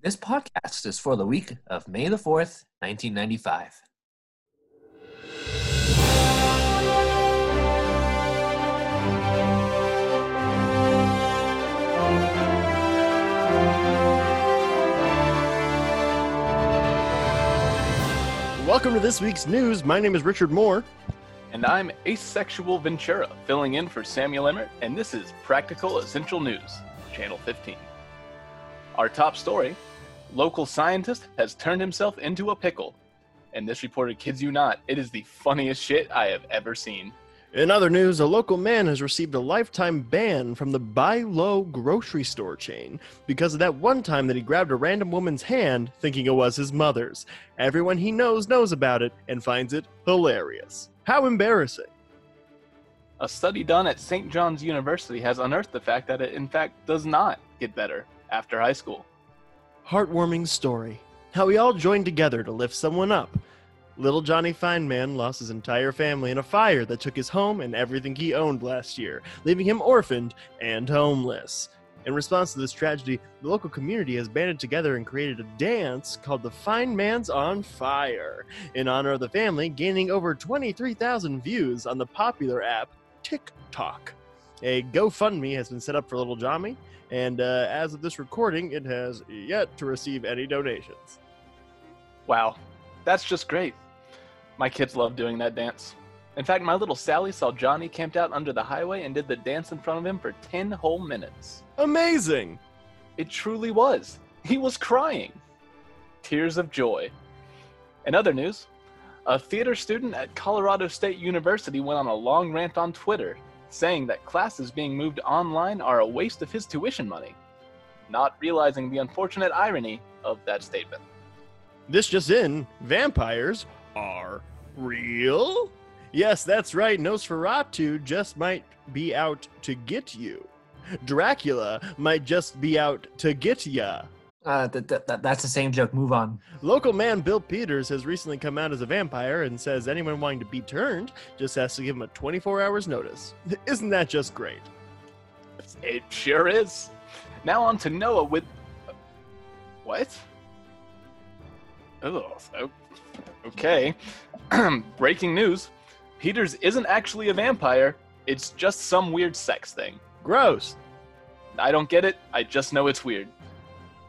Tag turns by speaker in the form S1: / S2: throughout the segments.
S1: This podcast is for the week of May the 4th, 1995.
S2: Welcome to this week's news. My name is Richard Moore.
S3: And I'm Asexual Ventura, filling in for Samuel Emmert, and this is Practical Essential News, Channel 15. Our top story local scientist has turned himself into a pickle. And this reporter kids you not, it is the funniest shit I have ever seen.
S2: In other news, a local man has received a lifetime ban from the Buy Low grocery store chain because of that one time that he grabbed a random woman's hand thinking it was his mother's. Everyone he knows knows about it and finds it hilarious. How embarrassing.
S3: A study done at St. John's University has unearthed the fact that it, in fact, does not get better after high school.
S2: Heartwarming story. How we all joined together to lift someone up. Little Johnny Feynman lost his entire family in a fire that took his home and everything he owned last year, leaving him orphaned and homeless. In response to this tragedy, the local community has banded together and created a dance called the Feynman's on Fire in honor of the family, gaining over 23,000 views on the popular app TikTok. A GoFundMe has been set up for Little Johnny, and uh, as of this recording, it has yet to receive any donations.
S3: Wow, that's just great. My kids love doing that dance. In fact, my little Sally saw Johnny camped out under the highway and did the dance in front of him for 10 whole minutes.
S2: Amazing!
S3: It truly was. He was crying. Tears of joy. In other news, a theater student at Colorado State University went on a long rant on Twitter saying that classes being moved online are a waste of his tuition money, not realizing the unfortunate irony of that statement.
S2: This just in vampires are real? Yes, that's right. Nosferatu just might be out to get you. Dracula might just be out to get ya.
S1: Uh, th- th- th- that's the same joke. Move on.
S2: Local man Bill Peters has recently come out as a vampire and says anyone wanting to be turned just has to give him a 24 hours notice. Isn't that just great?
S3: It sure is. Now on to Noah with. What? Oh, okay. Breaking news Peters isn't actually a vampire, it's just some weird sex thing.
S2: Gross.
S3: I don't get it, I just know it's weird.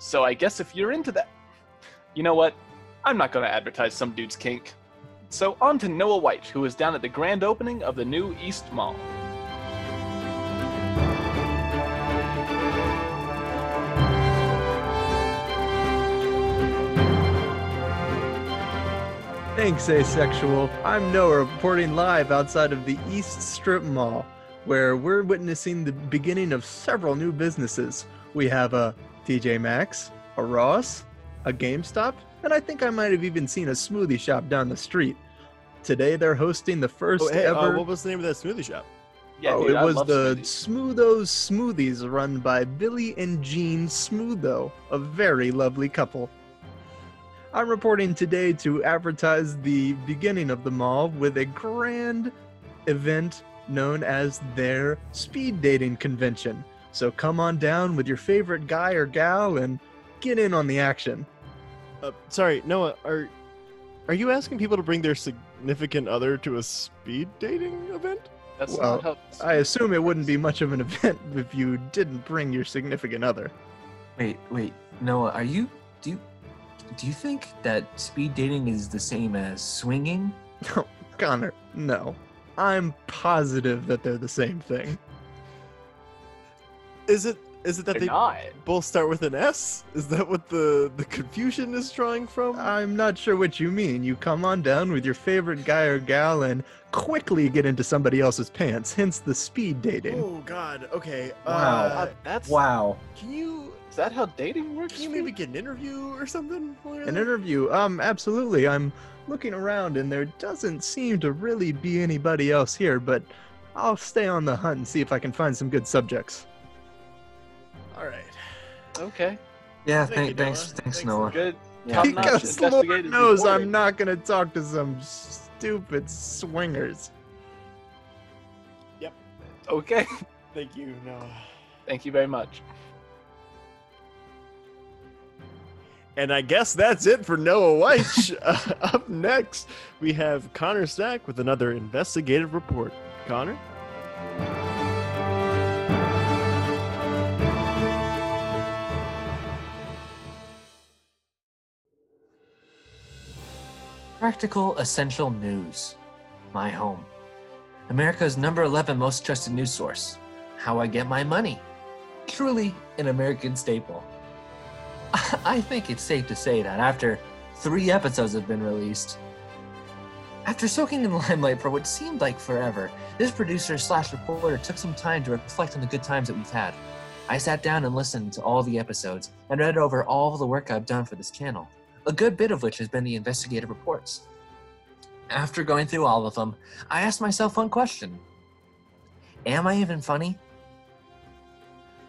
S3: So I guess if you're into that. You know what? I'm not gonna advertise some dude's kink. So on to Noah White, who is down at the grand opening of the new East Mall.
S4: Thanks, Asexual. I'm Noah reporting live outside of the East Strip Mall, where we're witnessing the beginning of several new businesses. We have a TJ Maxx, a Ross, a GameStop, and I think I might have even seen a smoothie shop down the street. Today they're hosting the first
S2: Oh, hey, uh,
S4: ever.
S2: what was the name of that smoothie shop?
S3: Yeah,
S4: oh,
S3: dude,
S4: it
S3: I
S4: was the
S3: smoothies.
S4: Smoothos Smoothies run by Billy and Jean Smootho, a very lovely couple. I'm reporting today to advertise the beginning of the mall with a grand event known as their speed dating convention. So come on down with your favorite guy or gal and get in on the action.
S2: Uh, sorry, Noah, are are you asking people to bring their significant other to a speed dating event?
S3: That's
S4: Well,
S3: not how.
S4: I assume it wouldn't be much of an event if you didn't bring your significant other.
S1: Wait, wait, Noah, are you do you do you think that speed dating is the same as swinging?
S4: Connor, no. I'm positive that they're the same thing.
S2: Is it is it that
S3: They're
S2: they
S3: not.
S2: both start with an S? Is that what the the confusion is drawing from?
S4: I'm not sure what you mean. You come on down with your favorite guy or gal and quickly get into somebody else's pants, hence the speed dating.
S2: oh God. Okay.
S1: Wow.
S2: Uh,
S3: Uh, that's.
S1: Wow.
S2: can you
S3: Is that how dating works?
S2: can you maybe get an interview or something?
S4: An interview? Um, absolutely. I'm looking around and there doesn't seem to really be anybody else here, but I'll stay on the hunt and see if I can find some good subjects.
S2: All right.
S3: Okay.
S1: Yeah,
S2: Thank
S1: thank,
S2: you,
S1: thanks,
S2: Noah.
S1: thanks,
S2: Thanks,
S1: Noah.
S3: Good.
S1: Yeah.
S3: Top-notch
S4: Because Lord knows
S3: reporting.
S4: I'm not gonna talk to some stupid swingers. Yep.
S3: Okay.
S2: Thank you, Noah.
S3: Thank you very much.
S2: And I guess that's it for Noah Weich. uh, up next, we have Connor Stack with another investigative report. Connor?
S1: Practical Essential News. My home. America's number 11 most trusted news source. How I get my money. Truly an American staple. I think it's safe to say that after three episodes have been released, after soaking in the limelight for what seemed like forever, this producer slash reporter took some time to reflect on the good times that we've had. I sat down and listened to all the episodes and read over all the work I've done for this channel, a good bit of which has been the investigative reports. After going through all of them, I asked myself one question Am I even funny?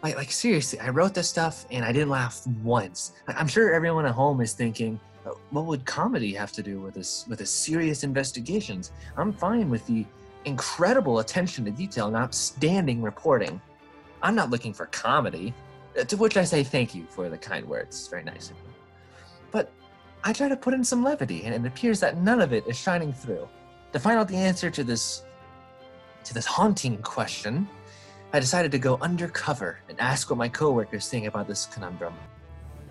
S1: Like, like seriously, I wrote this stuff and I didn't laugh once. I'm sure everyone at home is thinking, "Uh, what would comedy have to do with this with this serious investigations? I'm fine with the incredible attention to detail and outstanding reporting. I'm not looking for comedy. To which I say thank you for the kind words. It's very nice of you. But I try to put in some levity, and it appears that none of it is shining through. To find out the answer to this to this haunting question, I decided to go undercover and ask what my coworkers think about this conundrum.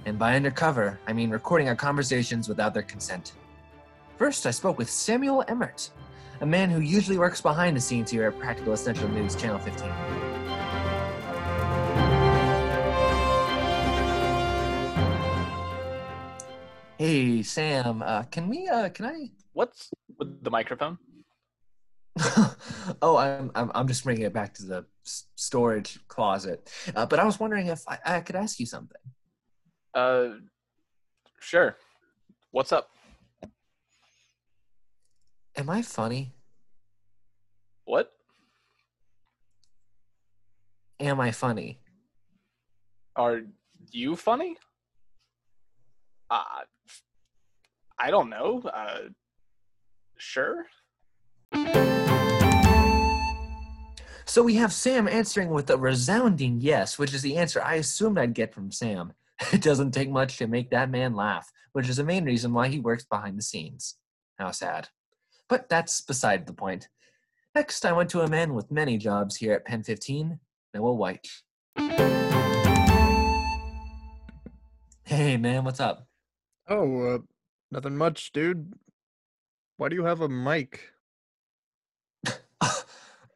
S1: And by undercover, I mean recording our conversations without their consent. First, I spoke with Samuel Emmert, a man who usually works behind the scenes here at Practical Essential News Channel 15. Hey Sam, uh, can we? Uh, can I?
S3: What's with the microphone?
S1: oh, I'm, I'm I'm just bringing it back to the s- storage closet. Uh, but I was wondering if I, I could ask you something.
S3: Uh, sure. What's up?
S1: Am I funny?
S3: What?
S1: Am I funny?
S3: Are you funny? Uh, I don't know. Uh, sure.
S1: So we have Sam answering with a resounding yes, which is the answer I assumed I'd get from Sam. It doesn't take much to make that man laugh, which is the main reason why he works behind the scenes. How sad. But that's beside the point. Next, I went to a man with many jobs here at Pen 15, Noah White. Hey, man, what's up?
S4: Oh, uh, nothing much, dude. Why do you have a mic?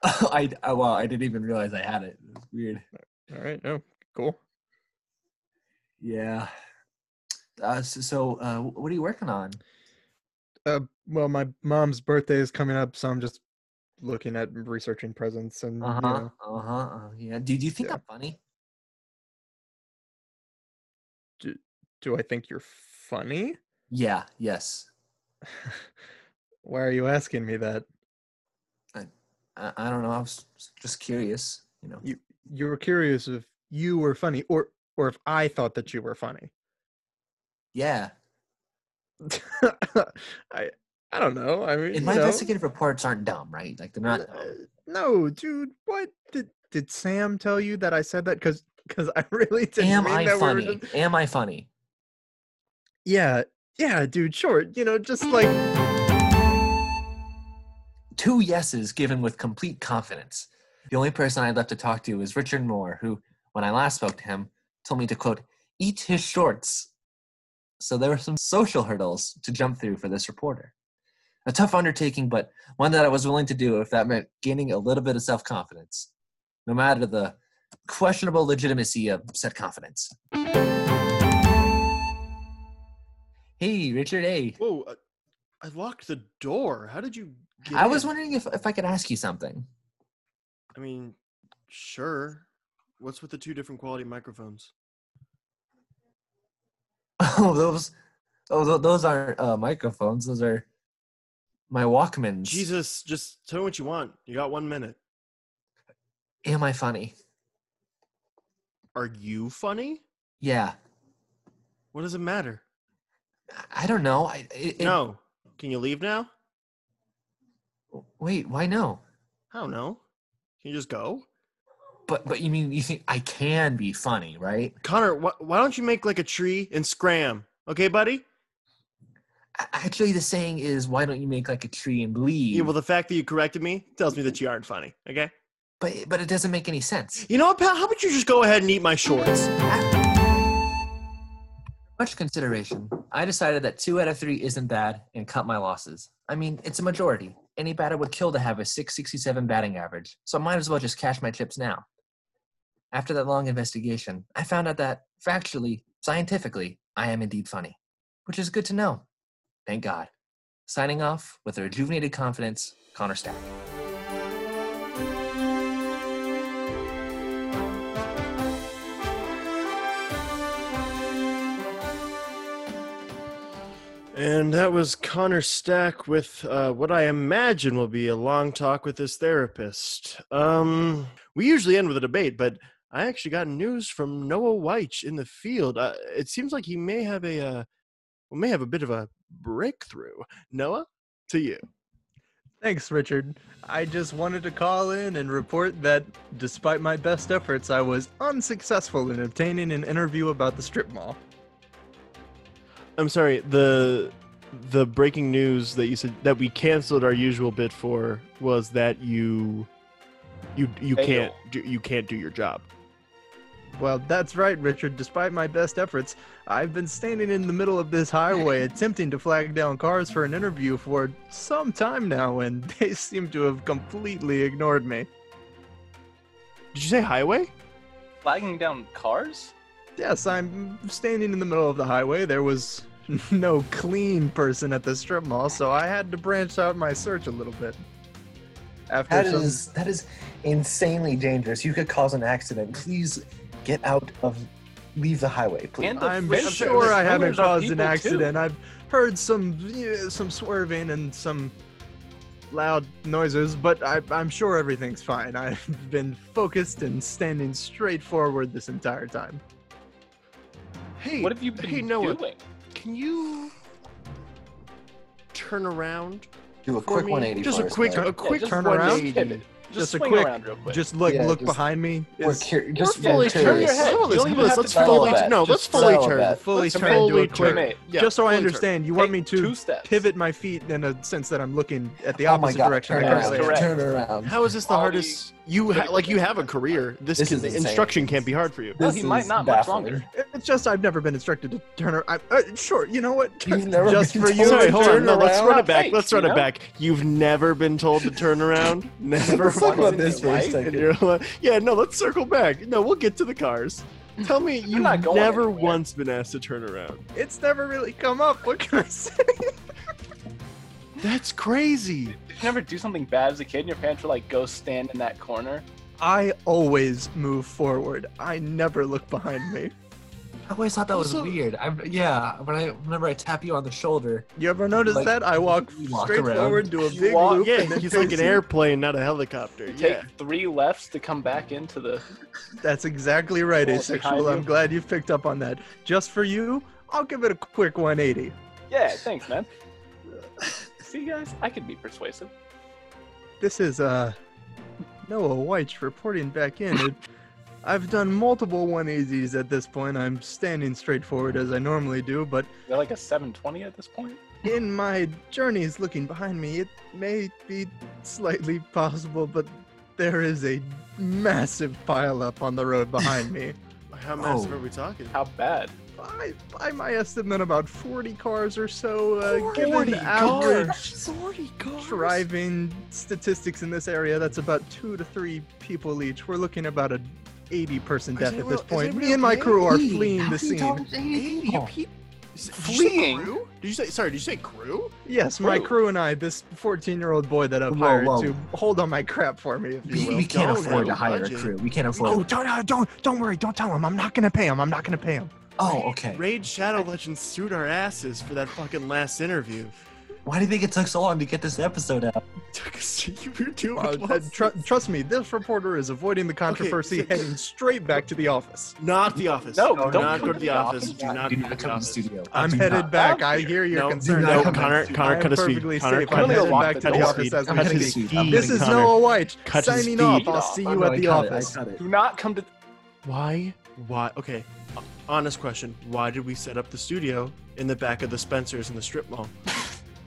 S1: I, I well, I didn't even realize I had it. It was weird.
S4: All right, no, cool.
S1: Yeah. Uh, so, so uh, what are you working on?
S4: Uh, well, my mom's birthday is coming up, so I'm just looking at researching presents and
S1: Uh
S4: you
S1: huh.
S4: know,
S1: Uh huh. Uh, yeah. Do, do you think
S4: Yeah.
S1: I'm funny?
S4: Do do I think you're funny?
S1: Yeah. Yes.
S4: Why are you asking me that?
S1: I, I don't know. I was just curious. You know.
S4: You you were curious if you were funny, or or if I thought that you were funny.
S1: Yeah.
S4: I I don't know. I mean,
S1: And my
S4: know,
S1: investigative reports aren't dumb, right? Like they're not.
S4: uh, no, dude. What did did Sam tell you that I said that? Because because I really didn't
S1: Am
S4: mean
S1: I
S4: that
S1: funny?
S4: just-
S1: Am I funny?
S4: Yeah, yeah, dude. Sure. You know, just like
S1: Two yeses given with complete confidence. The only person I'd left to talk to was Richard Moore, who, when I last spoke to him, told me to quote, eat his shorts. So there were some social hurdles to jump through for this reporter. A tough undertaking, but one that I was willing to do if that meant gaining a little bit of self confidence, no matter the questionable legitimacy of said confidence. Hey, Richard A.
S2: Whoa, uh, I locked the door. How did you get
S1: I was
S2: in?
S1: wondering if, if I could ask you something.
S2: I mean, sure. What's with the two different quality microphones?
S1: Oh, those, oh, tho- those aren't uh, microphones. Those are my Walkmans.
S2: Jesus, just tell me what you want. You got one minute.
S1: am I funny?
S2: Are you funny?
S1: Yeah,
S2: What does it matter?
S1: I- don't know. I it, it-
S2: no. Can you leave now?
S1: Wait, why no?
S2: I don't know. Can you just go?
S1: But but you mean you think I can be funny, right?
S2: Connor, wh- why don't you make like a tree and scram? Okay, buddy?
S1: Actually, the saying is, "Why don't you make like a tree and bleed?"
S2: Yeah, well, the fact that you corrected me tells me that you aren't funny. Okay.
S1: but but it doesn't make any sense.
S2: You know what, pal? How about you just go ahead and eat my shorts?
S1: Much consideration, I decided that two out of three isn't bad and cut my losses. I mean, it's a majority. Any batter would kill to have a 667 batting average, so I might as well just cash my chips now. After that long investigation, I found out that, factually, scientifically, I am indeed funny, which is good to know. Thank God. Signing off with a rejuvenated confidence, Connor Stack.
S2: And that was Connor Stack with uh, what I imagine will be a long talk with his therapist. Um, we usually end with a debate, but I actually got news from Noah Weich in the field. Uh, it seems like he may have a uh, well, may have a bit of a breakthrough. Noah, to you.
S4: Thanks, Richard. I just wanted to call in and report that despite my best efforts, I was unsuccessful in obtaining an interview about the strip mall.
S2: I'm sorry. The the breaking news that you said that we canceled our usual bit for was that you you you
S3: Fail.
S2: can't do, you can't do your job.
S4: Well, that's right, Richard. Despite my best efforts, I've been standing in the middle of this highway attempting to flag down cars for an interview for some time now, and they seem to have completely ignored me.
S2: Did you say highway?
S3: Flagging down cars?
S4: Yes, I'm standing in the middle of the highway. There was no clean person at the strip mall, so I had to branch out my search a little bit. After
S1: That
S4: some,
S1: is that is insanely dangerous. You could cause an accident. Please get out of leave the highway, please.
S3: And the
S4: I'm
S3: fringe-
S4: sure I haven't
S3: fringers are
S4: caused an
S3: people, too.
S4: accident. I've heard some yeah, some swerving and some loud noises, but I, I'm sure everything's fine. I've been focused and standing straight forward this entire time.
S2: Hey,
S3: What have you been
S2: hey Noah,
S3: doing?
S2: can you turn around?
S1: Do a quick
S2: me?
S1: 180
S2: Just a quick,
S1: man.
S2: a quick
S3: just
S4: turn around.
S3: Just,
S4: Just a quick-
S3: quick.
S4: Just look
S1: Yeah,
S4: look
S1: just-
S4: behind me.
S1: We're
S4: Is
S1: cur- just
S3: Yeah,
S1: fully
S3: just turn your
S1: curious.
S3: head.
S2: Hold on,
S3: You don't
S2: hold
S3: even
S2: on,
S3: have
S2: let's
S3: to turn
S2: fully
S3: all
S2: no, let's fully turn.
S1: that.
S4: fully
S3: Let's
S4: turn.
S3: fully
S2: Fully
S3: turn.
S2: turn. Yeah,
S4: Just so I
S2: fully turn.
S4: understand, you want me to pivot my feet in a sense that I'm looking at the
S1: Oh
S4: opposite
S1: God,
S4: direction.
S1: Turn
S4: I
S3: Yeah,
S4: gotta
S1: around. Turn around.
S2: How is this the hardest? You ha- like you have a career. This,
S1: This
S2: can,
S1: is insane.
S2: instruction can't be hard for you.
S3: Well, he might
S1: is
S3: not much longer.
S4: It's just I've never been instructed to turn around. Uh, sure, you know what?
S1: You've never
S4: just
S1: been
S4: for
S1: told
S4: you.
S1: to
S2: Sorry, hold on. No, let's run it back.
S3: Fake,
S2: Let's run it
S3: know?
S2: back. You've never been told to turn around. Never.
S1: Let's talk about this for a second.
S2: like, yeah, no, let's circle back. No, we'll get to the cars. Tell me you've
S3: not going
S2: never
S3: anywhere.
S2: once been asked to turn around.
S4: It's never really come up. What can I say?
S2: That's crazy.
S3: Did you never do something bad as a kid and your parents were like, go stand in that corner?
S4: I always move forward. I never look behind me.
S1: I always thought that was
S2: Also-
S1: weird. I, yeah, when I whenever I tap you on the shoulder,
S4: You ever notice
S1: Like,
S4: that? I walk
S1: walk
S4: straight
S1: around.
S4: forward, do a big
S3: walk-
S4: loop,
S2: Yeah,
S4: and then
S2: he's like an airplane, not a helicopter.
S3: Take
S2: Yeah.
S3: three lefts to come back into the.
S4: That's exactly right, asexual. I'm glad you picked up on that. Just for you, I'll give it a quick 180.
S3: Yeah, thanks, man. See, guys, I can be persuasive.
S4: This is uh Noah Weich reporting back in. It, I've done multiple 180s at this point. I'm standing straight forward as I normally do, but
S3: They're like a 720 at this point.
S4: in my journeys looking behind me, it may be slightly possible, but there is a massive pileup on the road behind me.
S2: How massive
S1: Oh.
S2: are we talking?
S3: How bad?
S4: By, by my estimate, about 40 cars or so, uh, given
S2: 40
S4: the average
S2: cars. 40 cars.
S4: driving statistics in this area, that's about two to three people each. We're looking about a 80 person death at
S2: real-
S4: this
S2: is
S4: point. Me and my crew are
S1: Hey,
S4: fleeing
S1: how
S4: the scene.
S1: 80 people?
S2: Did you
S3: Fleeing?
S2: Did you say sorry? Did you say crew?
S4: Yes, my
S3: Crew.
S4: crew and I, this 14 year old boy that I've
S1: Whoa,
S4: hired
S1: whoa.
S4: to hold on my crap for me, if you
S1: We,
S4: will.
S1: we can't
S2: Don't
S1: afford to
S2: have
S1: hire a crew. We can't afford.
S4: Oh, don't, don't, don't worry. Don't tell him. I'm not gonna pay him. I'm not gonna pay him.
S1: Oh, okay.
S2: Raid Shadow Legends sued our asses for that fucking last interview.
S1: Why do you think it took so long to get this episode out?
S2: Took us you were doing
S4: Uh, uh, tr- trust me, this reporter is avoiding the controversy,
S2: so-
S4: heading straight back to the office.
S2: Not the office.
S3: No,
S2: do
S3: don't
S2: not go to the office. Do not
S1: Do not
S2: to
S1: come to the
S2: office.
S1: studio.
S4: I'm
S1: Do
S4: headed back. I hear your
S2: No,
S4: concern.
S2: no, Connor, Connor, cut his feet. Connor,
S4: safe.
S2: cut his feet.
S4: back to the office as
S1: I'm
S4: we
S1: heading
S4: speak. This is Noah White signing off. I'll see you at the
S1: got it, I
S4: office.
S3: Do not come to.
S2: Why? Why? Okay. Honest question: Why did we set up the studio in the back of the Spencers in the strip mall?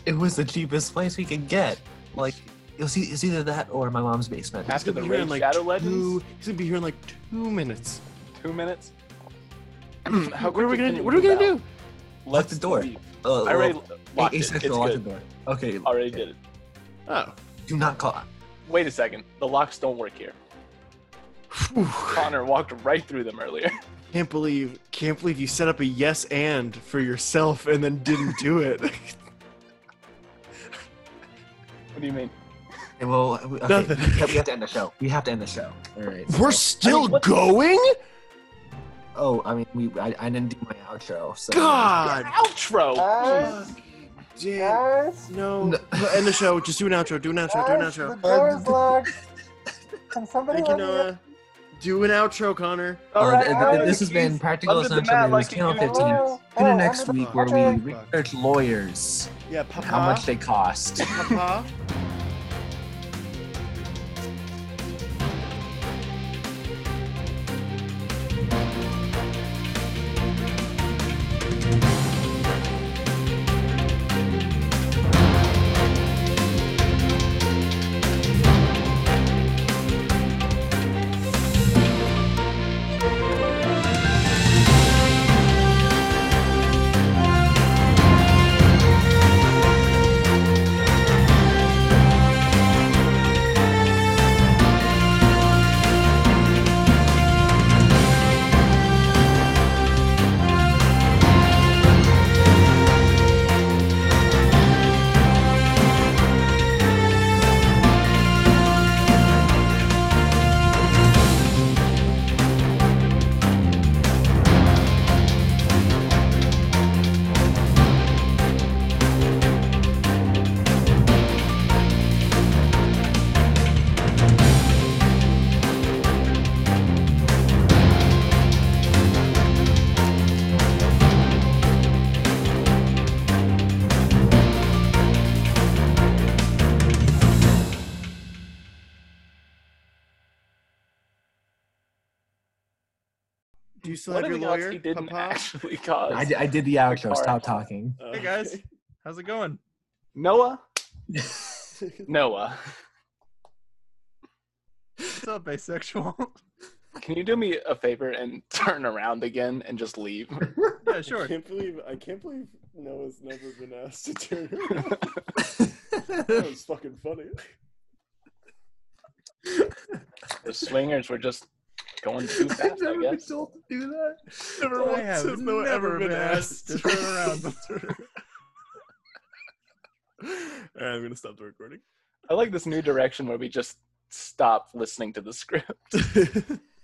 S1: It was the cheapest place we could get. Like, it was, e- it's either that or my mom's basement.
S3: After
S2: He's
S3: the
S2: gonna be here
S3: Raid
S2: like
S3: Shadow
S2: two,
S3: Legends?
S2: He's gonna be here in like two minutes.
S3: Two minutes.
S2: what are we gonna?
S3: can
S2: What are we gonna do?
S3: Let's
S1: the door.
S3: leave.
S1: Uh,
S3: I already
S1: well,
S3: locked it. It's
S1: lock the
S3: good.
S1: door. Okay.
S3: Already
S1: okay.
S3: did it.
S2: Oh,
S1: Do not call.
S3: Wait a second. The locks don't work here.
S2: Whew.
S3: Connor walked right through them earlier.
S2: can't believe, can't believe you set up a yes and for yourself and then didn't do it.
S3: what do you mean?
S1: Okay, well, uh, we- okay,
S2: Nothing.
S1: we have- to end the show. We have to end the show. All right.
S2: We're
S1: so-
S2: still
S3: what-
S2: going?
S1: Oh, I mean, we. I, I didn't do my outro. So.
S2: God
S3: Outro.
S5: Guys,
S2: damn.
S5: guys,
S2: No.
S1: No.
S2: End the show. Just do an outro. Do an outro. Do an
S5: guys, the
S2: outro.
S5: door's locked. Can somebody
S2: Thank you,
S5: me
S2: Noah. Do an outro, Connor.
S1: Uh, th- th-
S3: all right,
S1: this has been Practical
S3: under the
S1: Essential
S3: mat
S1: News,
S3: like
S1: Channel 15.
S5: Oh,
S1: Tune in
S5: oh,
S1: next week where we research lawyers
S2: Yeah,
S1: and
S2: Papa.
S1: how much they cost.
S2: still
S3: What
S2: have your lawyer,
S3: he didn't
S2: Papa?
S3: actually cause?
S1: I, di- I did the outro. Stop
S3: accident.
S1: talking.
S4: Oh, hey guys, how's it going?
S3: Noah. Noah.
S4: What's up, asexual?
S3: Can you do me a favor and turn around again and just leave?
S4: yeah, sure.
S2: I
S4: sure.
S2: can't believe I can't believe Noah's never been asked to turn around. that was fucking funny.
S3: the swingers were just going too fast, I guess.
S1: Been told to do that.
S2: Never
S4: I
S2: once
S4: have
S2: has Noah
S4: never
S2: ever been
S4: been
S2: asked
S4: asked
S2: to
S4: to
S2: turn
S4: turn
S2: around.
S4: around.
S2: Alright, I'm gonna stop the recording.
S3: I like this new direction where we just stop listening to the script.